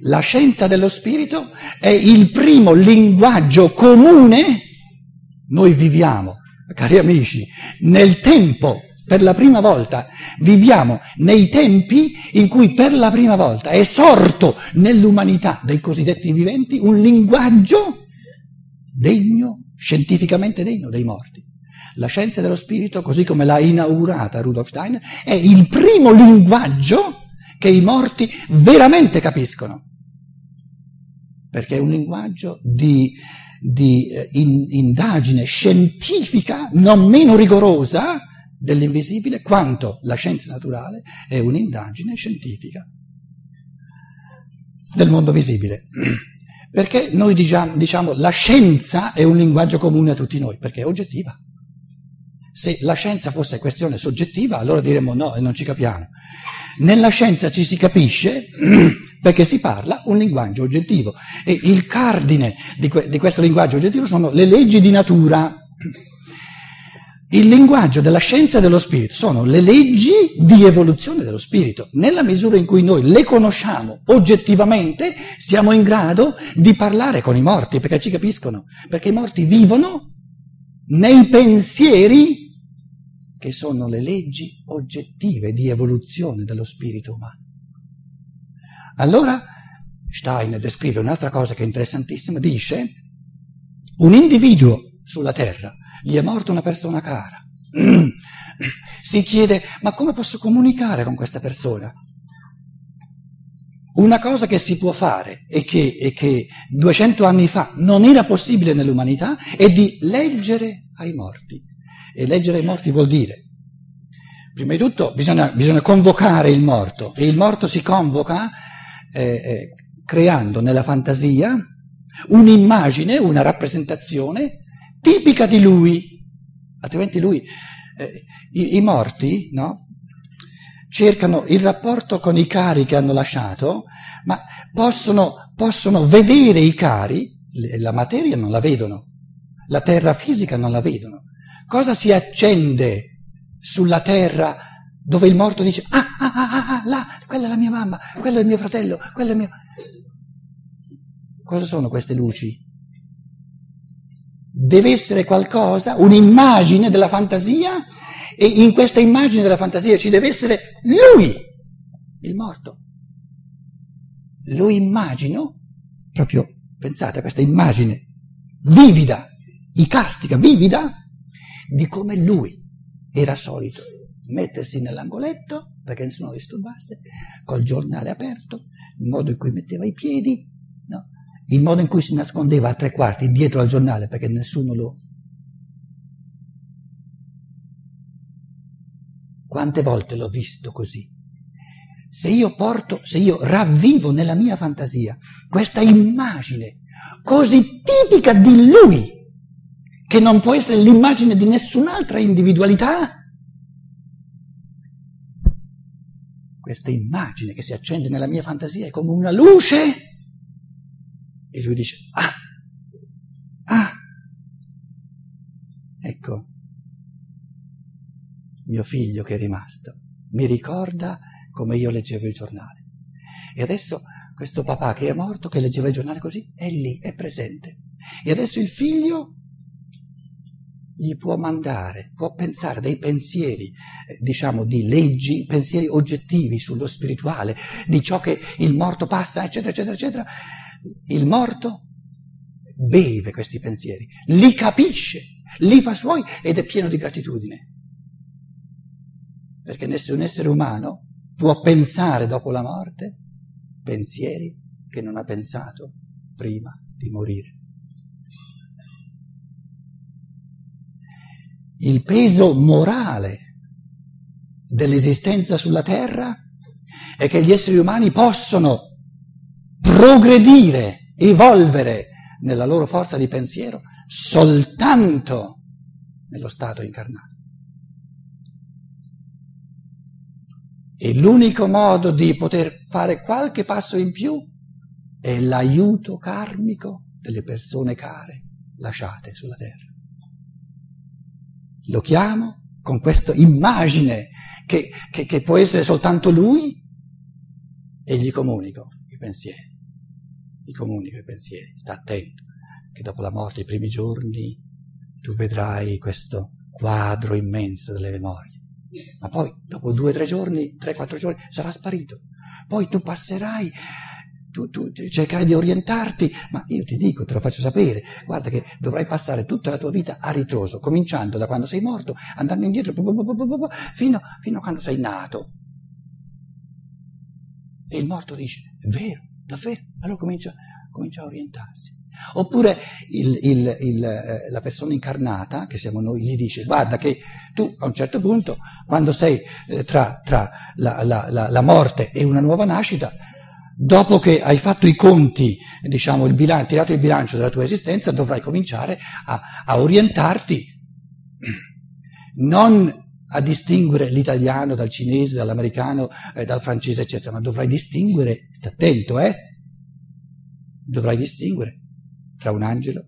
La scienza dello spirito è il primo linguaggio comune. Noi viviamo, cari amici, nel tempo, per la prima volta, viviamo nei tempi in cui per la prima volta è sorto nell'umanità dei cosiddetti viventi un linguaggio degno, scientificamente degno dei morti. La scienza dello spirito, così come l'ha inaugurata Rudolf Steiner, è il primo linguaggio che i morti veramente capiscono. Perché è un linguaggio di, di eh, in, indagine scientifica non meno rigorosa dell'invisibile quanto la scienza naturale è un'indagine scientifica del mondo visibile. Perché noi diciamo, diciamo la scienza è un linguaggio comune a tutti noi, perché è oggettiva. Se la scienza fosse questione soggettiva, allora diremmo no e non ci capiamo. Nella scienza ci si capisce perché si parla un linguaggio oggettivo e il cardine di, que- di questo linguaggio oggettivo sono le leggi di natura. Il linguaggio della scienza dello spirito sono le leggi di evoluzione dello spirito. Nella misura in cui noi le conosciamo oggettivamente, siamo in grado di parlare con i morti perché ci capiscono, perché i morti vivono nei pensieri che sono le leggi oggettive di evoluzione dello spirito umano. Allora Stein descrive un'altra cosa che è interessantissima, dice un individuo sulla Terra, gli è morta una persona cara, si chiede ma come posso comunicare con questa persona? Una cosa che si può fare e che, e che 200 anni fa non era possibile nell'umanità è di leggere ai morti. E leggere ai morti vuol dire, prima di tutto, bisogna, bisogna convocare il morto e il morto si convoca eh, eh, creando nella fantasia un'immagine, una rappresentazione tipica di lui, altrimenti lui, eh, i, i, morti, no? cercano il rapporto con i cari che hanno lasciato, ma possono, possono vedere i cari, la materia non la vedono, la terra fisica non la vedono. Cosa si accende sulla terra dove il morto dice, ah, ah, ah, ah, ah, là, quella è la mia mamma, quello è il mio fratello, quello è il mio... Cosa sono queste luci? Deve essere qualcosa, un'immagine della fantasia e in questa immagine della fantasia ci deve essere lui, il morto. Lo immagino, proprio pensate a questa immagine vivida, icastica, vivida, di come lui era solito mettersi nell'angoletto perché nessuno disturbasse, col giornale aperto, il modo in cui metteva i piedi, no? il modo in cui si nascondeva a tre quarti dietro al giornale perché nessuno lo... Quante volte l'ho visto così? Se io porto, se io ravvivo nella mia fantasia questa immagine così tipica di lui, che non può essere l'immagine di nessun'altra individualità, questa immagine che si accende nella mia fantasia è come una luce e lui dice, ah, ah, ecco, mio figlio che è rimasto, mi ricorda come io leggevo il giornale. E adesso questo papà che è morto, che leggeva il giornale così, è lì, è presente. E adesso il figlio gli può mandare, può pensare dei pensieri, eh, diciamo, di leggi, pensieri oggettivi sullo spirituale, di ciò che il morto passa, eccetera, eccetera, eccetera. Il morto beve questi pensieri, li capisce, li fa suoi ed è pieno di gratitudine. Perché nessun essere umano può pensare dopo la morte pensieri che non ha pensato prima di morire. Il peso morale dell'esistenza sulla Terra è che gli esseri umani possono progredire, evolvere nella loro forza di pensiero soltanto nello stato incarnato. E l'unico modo di poter fare qualche passo in più è l'aiuto karmico delle persone care lasciate sulla terra. Lo chiamo con questa immagine che, che, che può essere soltanto lui e gli comunico i pensieri. Gli comunico i pensieri, sta attento che dopo la morte, i primi giorni, tu vedrai questo quadro immenso delle memorie. Ma poi, dopo due tre giorni, tre quattro giorni, sarà sparito. Poi tu passerai tu, tu, cercherai di orientarti, ma io ti dico, te lo faccio sapere, guarda che dovrai passare tutta la tua vita a ritroso, cominciando da quando sei morto, andando indietro fino, fino a quando sei nato. E il morto dice, è vero, davvero, allora comincia, comincia a orientarsi. Oppure il, il, il, eh, la persona incarnata, che siamo noi, gli dice, guarda che tu a un certo punto, quando sei eh, tra, tra la, la, la, la morte e una nuova nascita, Dopo che hai fatto i conti, diciamo, il bilancio, tirato il bilancio della tua esistenza, dovrai cominciare a, a orientarti non a distinguere l'italiano dal cinese, dall'americano, eh, dal francese, eccetera, ma dovrai distinguere, sta attento, eh? Dovrai distinguere tra un angelo,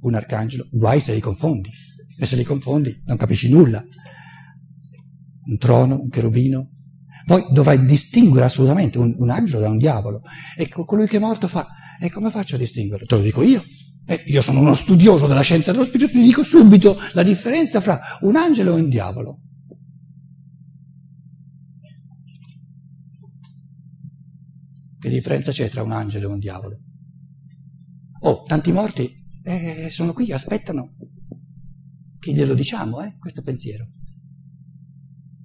un arcangelo, guai se li confondi. E se li confondi non capisci nulla. Un trono, un cherubino, poi dovrai distinguere assolutamente un, un angelo da un diavolo. E colui che è morto fa, e come faccio a distinguerlo? Te lo dico io. Eh, io sono uno studioso della scienza dello spirito, ti dico subito la differenza fra un angelo e un diavolo. Che differenza c'è tra un angelo e un diavolo? Oh, tanti morti eh, sono qui, aspettano che glielo diciamo, eh, questo pensiero.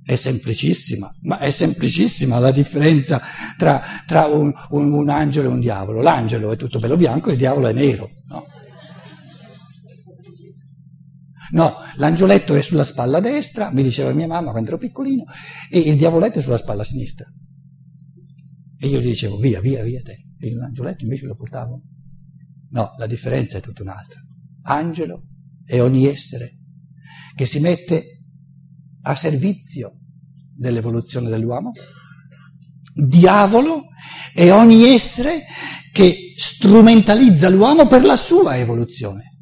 È semplicissima, ma è semplicissima la differenza tra, tra un, un, un, angelo e un diavolo. L'angelo è tutto bello bianco e il diavolo è nero. No? no, l'angioletto è sulla spalla destra, mi diceva mia mamma quando ero piccolino, e il diavoletto è sulla spalla sinistra. E io gli dicevo via, via, via te. E l'angioletto invece lo portavo. No, la differenza è tutta un'altra. Angelo è ogni essere che si mette a servizio dell'evoluzione dell'uomo. Diavolo è ogni essere che strumentalizza l'uomo per la sua evoluzione.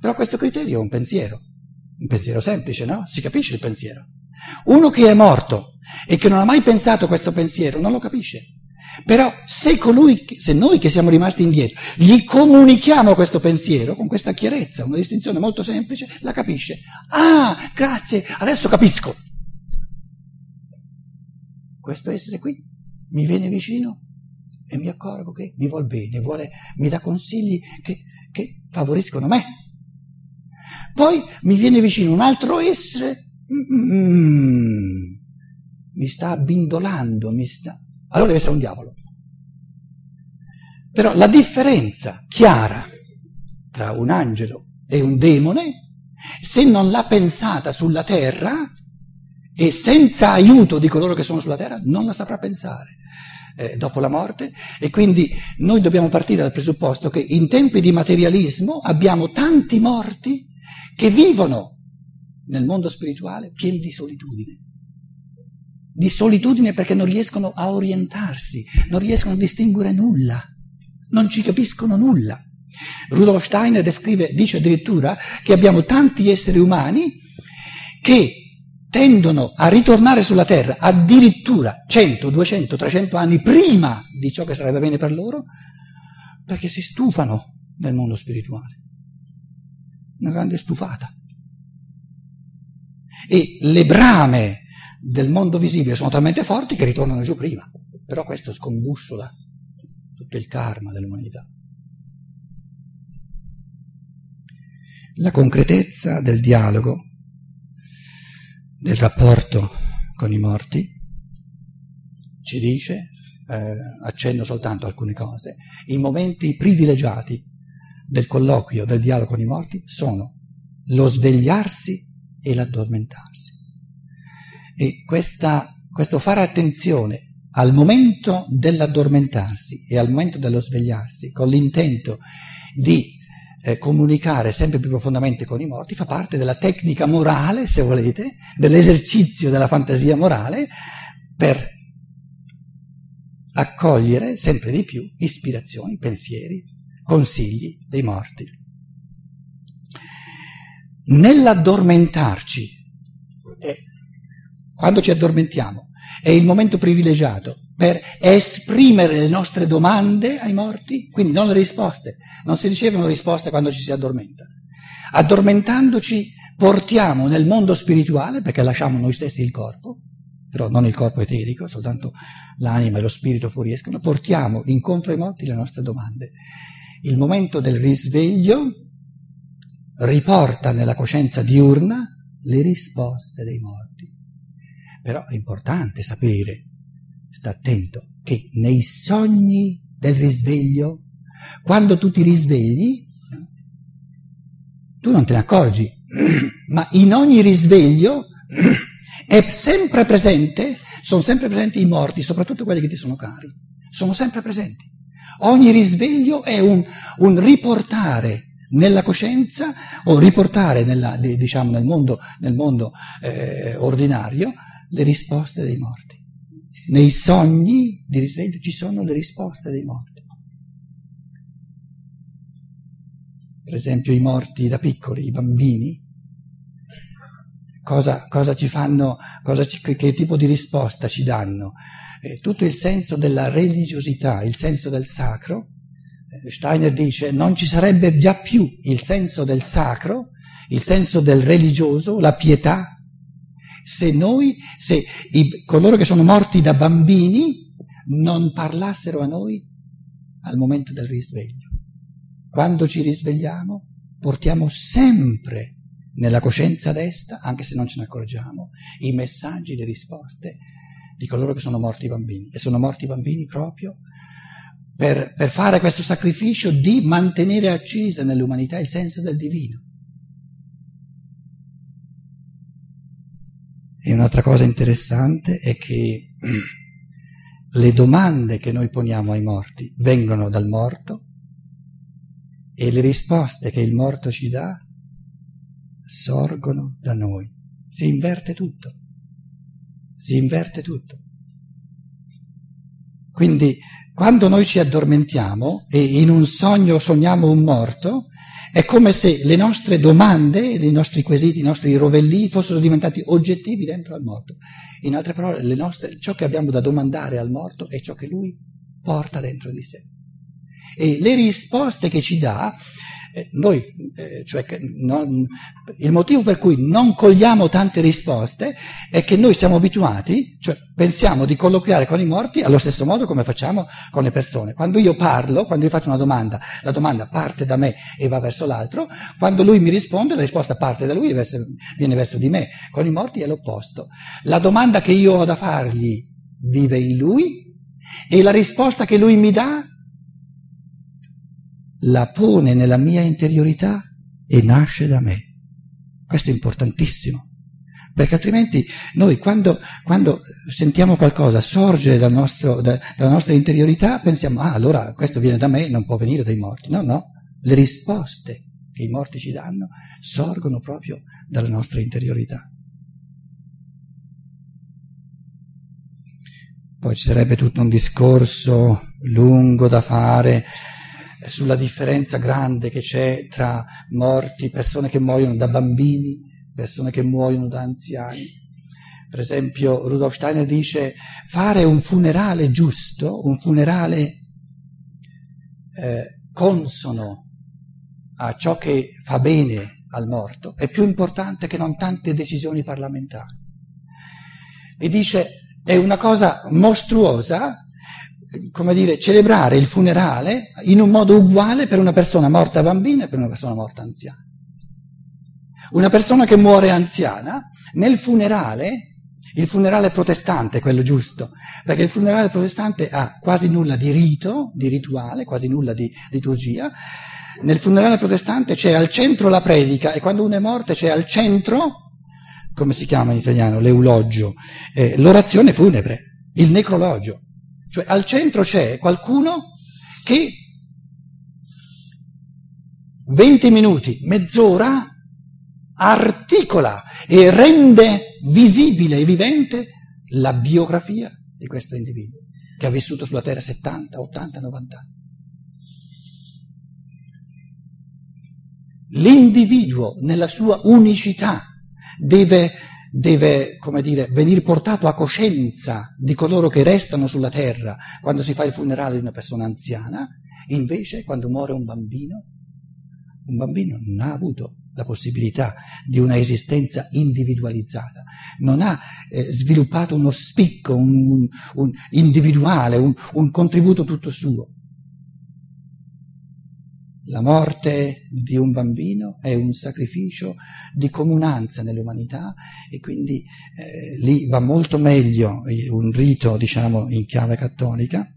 Però questo criterio è un pensiero, un pensiero semplice, no? Si capisce il pensiero. Uno che è morto e che non ha mai pensato questo pensiero non lo capisce. Però se, colui, se noi che siamo rimasti indietro gli comunichiamo questo pensiero con questa chiarezza, una distinzione molto semplice, la capisce. Ah, grazie, adesso capisco. Questo essere qui mi viene vicino e mi accorgo che mi vuol bene, vuole, mi dà consigli che, che favoriscono me. Poi mi viene vicino un altro essere, mm, mi sta abbindolando, mi sta allora deve essere un diavolo. Però la differenza chiara tra un angelo e un demone, se non l'ha pensata sulla terra e senza aiuto di coloro che sono sulla terra, non la saprà pensare. Eh, dopo la morte e quindi noi dobbiamo partire dal presupposto che in tempi di materialismo abbiamo tanti morti che vivono nel mondo spirituale pieni di solitudine di solitudine perché non riescono a orientarsi, non riescono a distinguere nulla, non ci capiscono nulla. Rudolf Steiner descrive, dice addirittura che abbiamo tanti esseri umani che tendono a ritornare sulla Terra addirittura 100, 200, 300 anni prima di ciò che sarebbe bene per loro, perché si stufano nel mondo spirituale. Una grande stufata. E le brame del mondo visibile sono talmente forti che ritornano giù prima. Però questo scombussola tutto il karma dell'umanità. La concretezza del dialogo, del rapporto con i morti, ci dice, eh, accenno soltanto alcune cose, i momenti privilegiati del colloquio, del dialogo con i morti sono lo svegliarsi e l'addormentarsi. E questa, questo fare attenzione al momento dell'addormentarsi e al momento dello svegliarsi, con l'intento di eh, comunicare sempre più profondamente con i morti, fa parte della tecnica morale, se volete, dell'esercizio della fantasia morale per accogliere sempre di più ispirazioni, pensieri, consigli dei morti. Nell'addormentarci, eh, quando ci addormentiamo, è il momento privilegiato per esprimere le nostre domande ai morti, quindi non le risposte. Non si ricevono risposte quando ci si addormenta. Addormentandoci portiamo nel mondo spirituale, perché lasciamo noi stessi il corpo, però non il corpo eterico, soltanto l'anima e lo spirito fuoriescono, portiamo incontro ai morti le nostre domande. Il momento del risveglio riporta nella coscienza diurna le risposte dei morti. Però è importante sapere sta attento, che nei sogni del risveglio, quando tu ti risvegli, tu non te ne accorgi, ma in ogni risveglio è sempre presente, sono sempre presenti i morti, soprattutto quelli che ti sono cari, sono sempre presenti. Ogni risveglio è un, un riportare nella coscienza o riportare nella, diciamo, nel mondo, nel mondo eh, ordinario le risposte dei morti. Nei sogni di risveglio ci sono le risposte dei morti. Per esempio i morti da piccoli, i bambini, cosa, cosa ci fanno, cosa ci, che tipo di risposta ci danno? Eh, tutto il senso della religiosità, il senso del sacro. Eh, Steiner dice non ci sarebbe già più il senso del sacro, il senso del religioso, la pietà, se noi, se i, coloro che sono morti da bambini non parlassero a noi al momento del risveglio. Quando ci risvegliamo portiamo sempre nella coscienza destra, anche se non ce ne accorgiamo, i messaggi, le risposte di coloro che sono morti bambini. E sono morti bambini proprio per, per fare questo sacrificio di mantenere accesa nell'umanità il senso del divino. Un'altra cosa interessante è che le domande che noi poniamo ai morti vengono dal morto e le risposte che il morto ci dà sorgono da noi. Si inverte tutto. Si inverte tutto. Quindi quando noi ci addormentiamo e in un sogno sogniamo un morto, è come se le nostre domande, i nostri quesiti, i nostri rovellii fossero diventati oggettivi dentro al morto. In altre parole, nostre, ciò che abbiamo da domandare al morto è ciò che lui porta dentro di sé. E le risposte che ci dà eh, noi, eh, cioè, non, il motivo per cui non cogliamo tante risposte è che noi siamo abituati, cioè pensiamo di colloquiare con i morti allo stesso modo come facciamo con le persone. Quando io parlo, quando io faccio una domanda, la domanda parte da me e va verso l'altro, quando lui mi risponde, la risposta parte da lui e verso, viene verso di me. Con i morti è l'opposto. La domanda che io ho da fargli vive in lui e la risposta che lui mi dà la pone nella mia interiorità e nasce da me. Questo è importantissimo, perché altrimenti noi quando, quando sentiamo qualcosa sorgere dal nostro, da, dalla nostra interiorità pensiamo, ah allora questo viene da me, non può venire dai morti. No, no, le risposte che i morti ci danno sorgono proprio dalla nostra interiorità. Poi ci sarebbe tutto un discorso lungo da fare sulla differenza grande che c'è tra morti, persone che muoiono da bambini, persone che muoiono da anziani. Per esempio, Rudolf Steiner dice fare un funerale giusto, un funerale eh, consono a ciò che fa bene al morto, è più importante che non tante decisioni parlamentari. E dice è una cosa mostruosa come dire, celebrare il funerale in un modo uguale per una persona morta bambina e per una persona morta anziana. Una persona che muore anziana, nel funerale, il funerale protestante è quello giusto, perché il funerale protestante ha quasi nulla di rito, di rituale, quasi nulla di liturgia. Nel funerale protestante c'è al centro la predica e quando uno è morto c'è al centro, come si chiama in italiano, l'eulogio, eh, l'orazione funebre, il necrologio. Cioè al centro c'è qualcuno che 20 minuti, mezz'ora, articola e rende visibile e vivente la biografia di questo individuo che ha vissuto sulla Terra 70, 80, 90 anni. L'individuo nella sua unicità deve deve, come dire, venire portato a coscienza di coloro che restano sulla terra quando si fa il funerale di una persona anziana, invece quando muore un bambino, un bambino non ha avuto la possibilità di una esistenza individualizzata, non ha eh, sviluppato uno spicco un, un individuale, un, un contributo tutto suo. La morte di un bambino è un sacrificio di comunanza nell'umanità e quindi eh, lì va molto meglio un rito, diciamo, in chiave cattolica,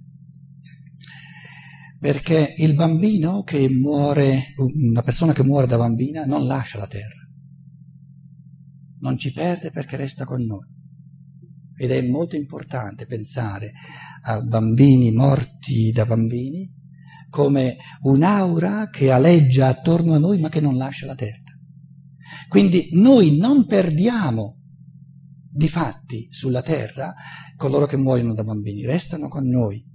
perché il bambino che muore, una persona che muore da bambina non lascia la terra, non ci perde perché resta con noi. Ed è molto importante pensare a bambini morti da bambini come un'aura che aleggia attorno a noi ma che non lascia la terra. Quindi noi non perdiamo di fatti sulla terra coloro che muoiono da bambini, restano con noi.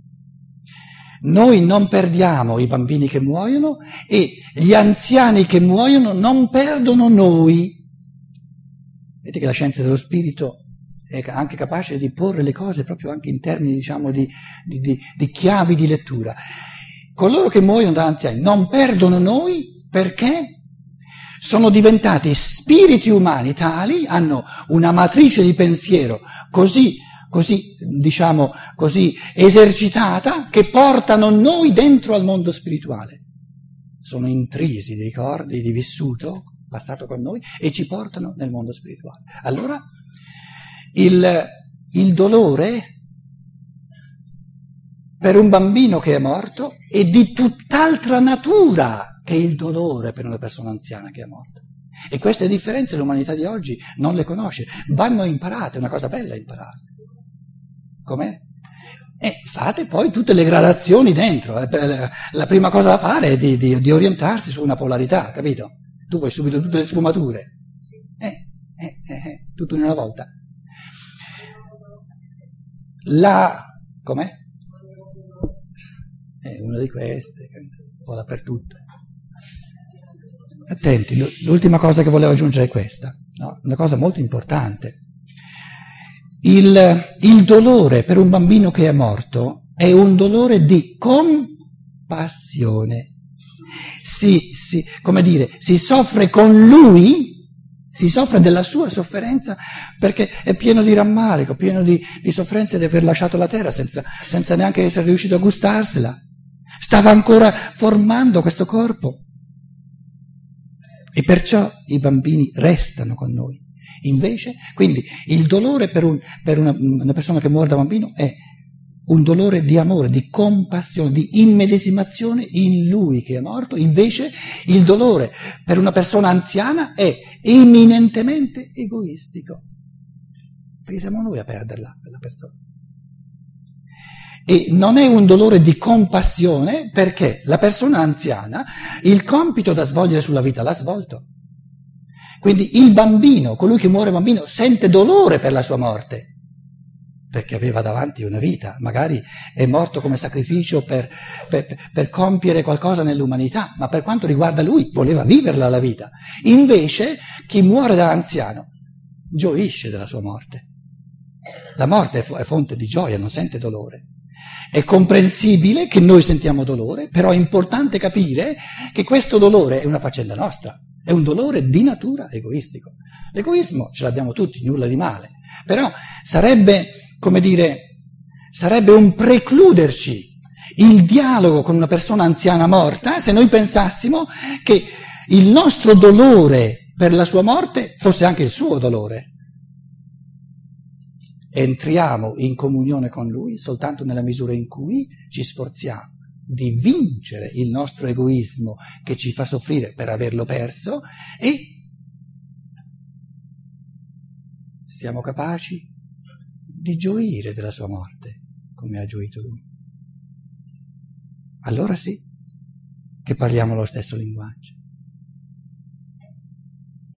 Noi non perdiamo i bambini che muoiono e gli anziani che muoiono non perdono noi. Vedete che la scienza dello spirito è anche capace di porre le cose proprio anche in termini, diciamo, di, di, di, chiavi di lettura coloro che muoiono da anziani non perdono noi perché sono diventati spiriti umani tali, hanno una matrice di pensiero così, così, diciamo, così esercitata che portano noi dentro al mondo spirituale. Sono intrisi di ricordi, di vissuto passato con noi e ci portano nel mondo spirituale. Allora, il, il dolore per un bambino che è morto è di tutt'altra natura che il dolore per una persona anziana che è morta. E queste differenze l'umanità di oggi non le conosce, vanno imparate, è una cosa bella imparare. Com'è? E fate poi tutte le gradazioni dentro. Eh, la prima cosa da fare è di, di, di orientarsi su una polarità, capito? Tu vuoi subito tutte le sfumature. Eh, eh, eh, eh tutto in una volta. La... com'è? È una di queste, un po' dappertutto. Attenti, l'ultima cosa che volevo aggiungere è questa, no? una cosa molto importante. Il, il dolore per un bambino che è morto è un dolore di compassione. Si, si, come dire, si soffre con lui si soffre della sua sofferenza perché è pieno di rammarico, pieno di, di sofferenza di aver lasciato la terra senza, senza neanche essere riuscito a gustarsela. Stava ancora formando questo corpo. E perciò i bambini restano con noi. Invece, quindi, il dolore per, un, per una, una persona che muore da bambino è un dolore di amore, di compassione, di immedesimazione in lui che è morto, invece il dolore per una persona anziana è eminentemente egoistico, perché siamo noi a perderla, quella persona. E non è un dolore di compassione perché la persona anziana il compito da svolgere sulla vita l'ha svolto. Quindi il bambino, colui che muore bambino, sente dolore per la sua morte, perché aveva davanti una vita, magari è morto come sacrificio per, per, per, compiere qualcosa nell'umanità, ma per quanto riguarda lui voleva viverla la vita. Invece chi muore da anziano gioisce della sua morte. La morte è fonte di gioia, non sente dolore. È comprensibile che noi sentiamo dolore, però è importante capire che questo dolore è una faccenda nostra, è un dolore di natura egoistico. L'egoismo ce l'abbiamo tutti, nulla di male, però sarebbe, come dire, sarebbe un precluderci il dialogo con una persona anziana morta se noi pensassimo che il nostro dolore per la sua morte fosse anche il suo dolore entriamo in comunione con Lui soltanto nella misura in cui ci sforziamo di vincere il nostro egoismo che ci fa soffrire per averlo perso e siamo capaci di gioire della sua morte come ha gioito Lui. Allora sì che parliamo lo stesso linguaggio.